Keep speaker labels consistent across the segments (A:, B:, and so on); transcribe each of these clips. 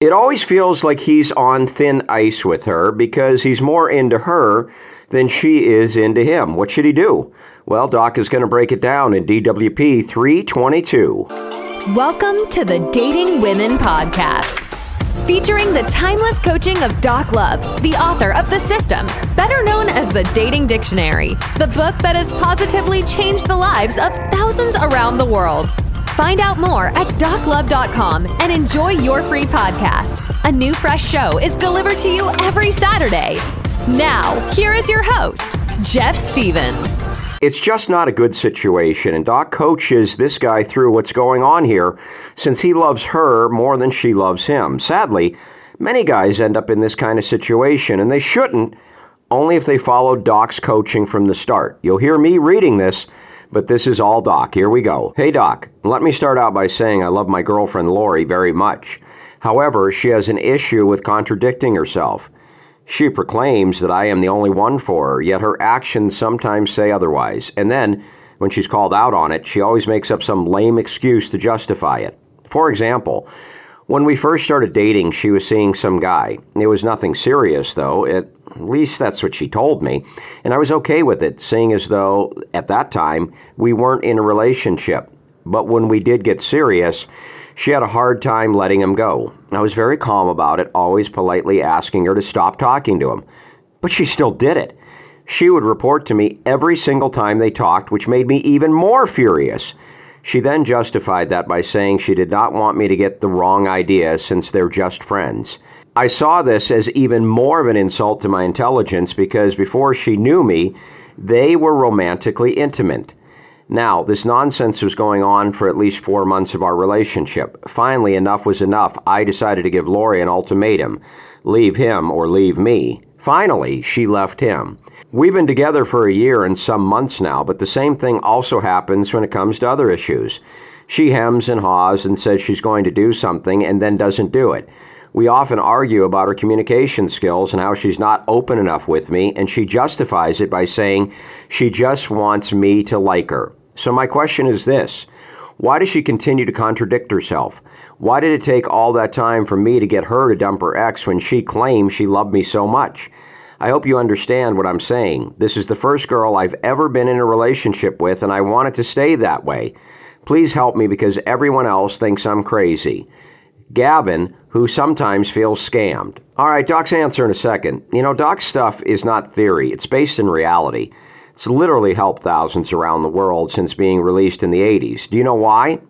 A: It always feels like he's on thin ice with her because he's more into her than she is into him. What should he do? Well, Doc is going to break it down in DWP 322.
B: Welcome to the Dating Women Podcast, featuring the timeless coaching of Doc Love, the author of The System, better known as the Dating Dictionary, the book that has positively changed the lives of thousands around the world. Find out more at doclove.com and enjoy your free podcast. A new fresh show is delivered to you every Saturday. Now, here is your host, Jeff Stevens.
A: It's just not a good situation, and Doc coaches this guy through what's going on here since he loves her more than she loves him. Sadly, many guys end up in this kind of situation, and they shouldn't, only if they follow Doc's coaching from the start. You'll hear me reading this but this is all Doc. Here we go. Hey, Doc, let me start out by saying I love my girlfriend Lori very much. However, she has an issue with contradicting herself. She proclaims that I am the only one for her, yet her actions sometimes say otherwise. And then, when she's called out on it, she always makes up some lame excuse to justify it. For example, when we first started dating, she was seeing some guy. It was nothing serious, though. It at least that's what she told me. And I was okay with it, seeing as though at that time we weren't in a relationship. But when we did get serious, she had a hard time letting him go. I was very calm about it, always politely asking her to stop talking to him. But she still did it. She would report to me every single time they talked, which made me even more furious. She then justified that by saying she did not want me to get the wrong idea since they're just friends. I saw this as even more of an insult to my intelligence because before she knew me, they were romantically intimate. Now, this nonsense was going on for at least four months of our relationship. Finally, enough was enough. I decided to give Lori an ultimatum leave him or leave me. Finally, she left him. We've been together for a year and some months now, but the same thing also happens when it comes to other issues. She hems and haws and says she's going to do something and then doesn't do it. We often argue about her communication skills and how she's not open enough with me, and she justifies it by saying she just wants me to like her. So, my question is this why does she continue to contradict herself? Why did it take all that time for me to get her to dump her ex when she claims she loved me so much? I hope you understand what I'm saying. This is the first girl I've ever been in a relationship with, and I want it to stay that way. Please help me because everyone else thinks I'm crazy. Gavin, who sometimes feels scammed. All right, Doc's answer in a second. You know, Doc's stuff is not theory, it's based in reality. It's literally helped thousands around the world since being released in the 80s. Do you know why?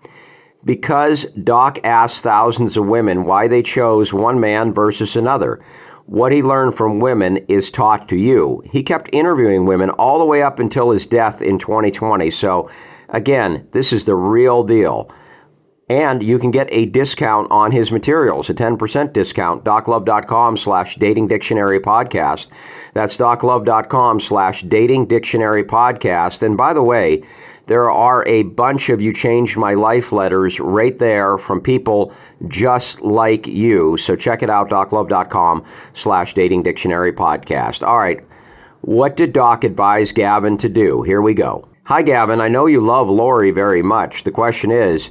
A: Because Doc asked thousands of women why they chose one man versus another. What he learned from women is taught to you. He kept interviewing women all the way up until his death in 2020. So, again, this is the real deal. And you can get a discount on his materials, a 10% discount, doclove.com slash dating dictionary podcast. That's doclove.com slash dating dictionary podcast. And by the way, there are a bunch of You Changed My Life letters right there from people just like you. So check it out, doclove.com slash dating dictionary podcast. All right. What did Doc advise Gavin to do? Here we go. Hi, Gavin. I know you love Lori very much. The question is,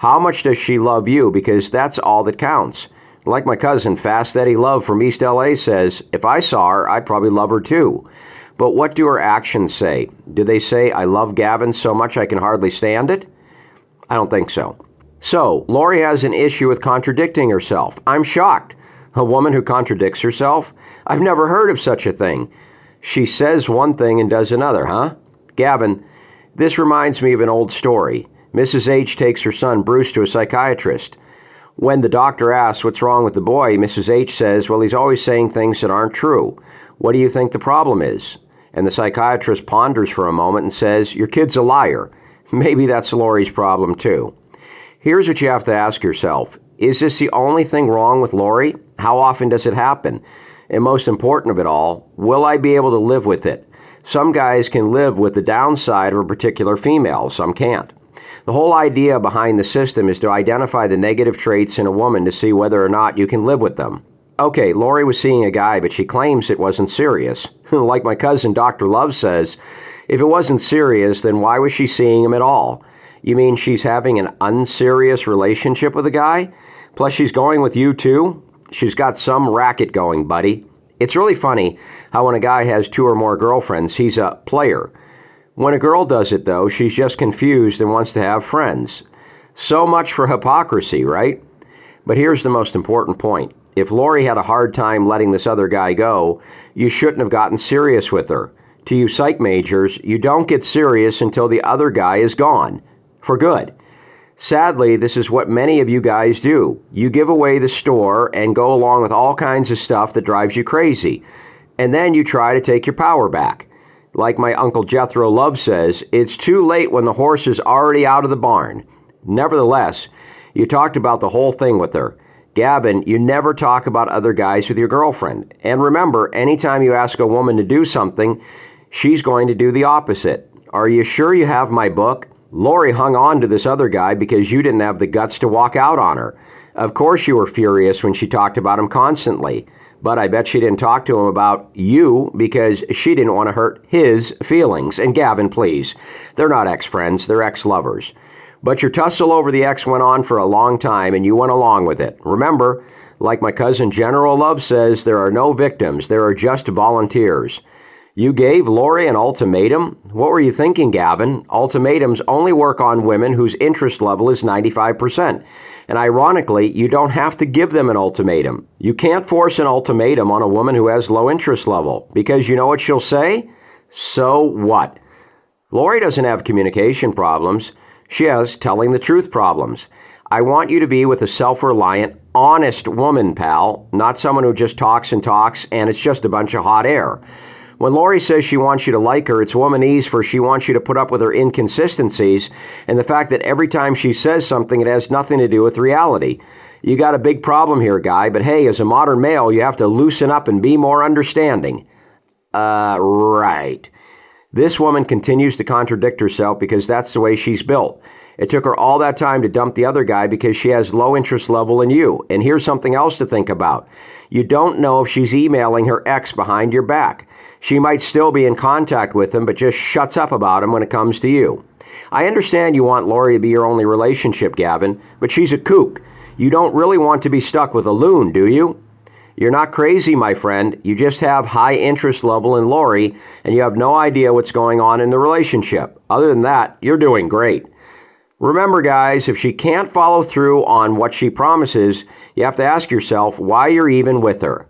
A: how much does she love you? Because that's all that counts. Like my cousin, Fast Eddie Love from East LA says, if I saw her, I'd probably love her too. But what do her actions say? Do they say, I love Gavin so much I can hardly stand it? I don't think so. So, Lori has an issue with contradicting herself. I'm shocked. A woman who contradicts herself? I've never heard of such a thing. She says one thing and does another, huh? Gavin, this reminds me of an old story. Mrs. H takes her son Bruce to a psychiatrist. When the doctor asks what's wrong with the boy, Mrs. H says, Well, he's always saying things that aren't true. What do you think the problem is? And the psychiatrist ponders for a moment and says, Your kid's a liar. Maybe that's Lori's problem too. Here's what you have to ask yourself Is this the only thing wrong with Lori? How often does it happen? And most important of it all, will I be able to live with it? Some guys can live with the downside of a particular female, some can't. The whole idea behind the system is to identify the negative traits in a woman to see whether or not you can live with them. Okay, Lori was seeing a guy, but she claims it wasn't serious. like my cousin Dr. Love says, if it wasn't serious, then why was she seeing him at all? You mean she's having an unserious relationship with a guy? Plus, she's going with you too. She's got some racket going, buddy. It's really funny how when a guy has two or more girlfriends, he's a player. When a girl does it, though, she's just confused and wants to have friends. So much for hypocrisy, right? But here's the most important point. If Lori had a hard time letting this other guy go, you shouldn't have gotten serious with her. To you psych majors, you don't get serious until the other guy is gone. For good. Sadly, this is what many of you guys do. You give away the store and go along with all kinds of stuff that drives you crazy. And then you try to take your power back. Like my Uncle Jethro Love says, it's too late when the horse is already out of the barn. Nevertheless, you talked about the whole thing with her. Gavin, you never talk about other guys with your girlfriend. And remember, anytime you ask a woman to do something, she's going to do the opposite. Are you sure you have my book? Lori hung on to this other guy because you didn't have the guts to walk out on her. Of course, you were furious when she talked about him constantly, but I bet she didn't talk to him about you because she didn't want to hurt his feelings. And Gavin, please, they're not ex friends, they're ex lovers. But your tussle over the ex went on for a long time and you went along with it. Remember, like my cousin General Love says, there are no victims, there are just volunteers. You gave Lori an ultimatum? What were you thinking, Gavin? Ultimatums only work on women whose interest level is 95%. And ironically, you don't have to give them an ultimatum. You can't force an ultimatum on a woman who has low interest level because you know what she'll say? So what? Lori doesn't have communication problems. She has telling the truth problems. I want you to be with a self reliant, honest woman, pal, not someone who just talks and talks and it's just a bunch of hot air. When Lori says she wants you to like her, it's womanese for she wants you to put up with her inconsistencies and the fact that every time she says something, it has nothing to do with reality. You got a big problem here, guy, but hey, as a modern male, you have to loosen up and be more understanding. Uh, right. This woman continues to contradict herself because that's the way she's built. It took her all that time to dump the other guy because she has low interest level in you. And here's something else to think about. You don't know if she's emailing her ex behind your back. She might still be in contact with him, but just shuts up about him when it comes to you. I understand you want Lori to be your only relationship, Gavin, but she's a kook. You don't really want to be stuck with a loon, do you? You're not crazy, my friend. You just have high interest level in Lori, and you have no idea what's going on in the relationship. Other than that, you're doing great. Remember, guys, if she can't follow through on what she promises, you have to ask yourself why you're even with her.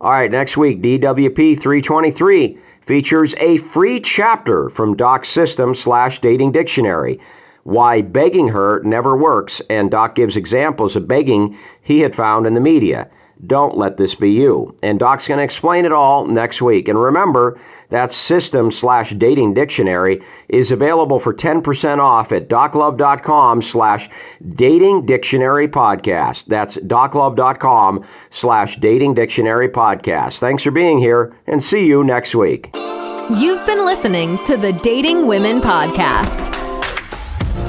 A: All right, next week, DWP 323 features a free chapter from Doc System slash Dating Dictionary. Why begging her never works, and Doc gives examples of begging he had found in the media. Don't let this be you. And Doc's going to explain it all next week. And remember, that system slash dating dictionary is available for 10% off at doclove.com slash dating dictionary podcast. That's doclove.com slash dating dictionary podcast. Thanks for being here and see you next week.
B: You've been listening to the Dating Women Podcast.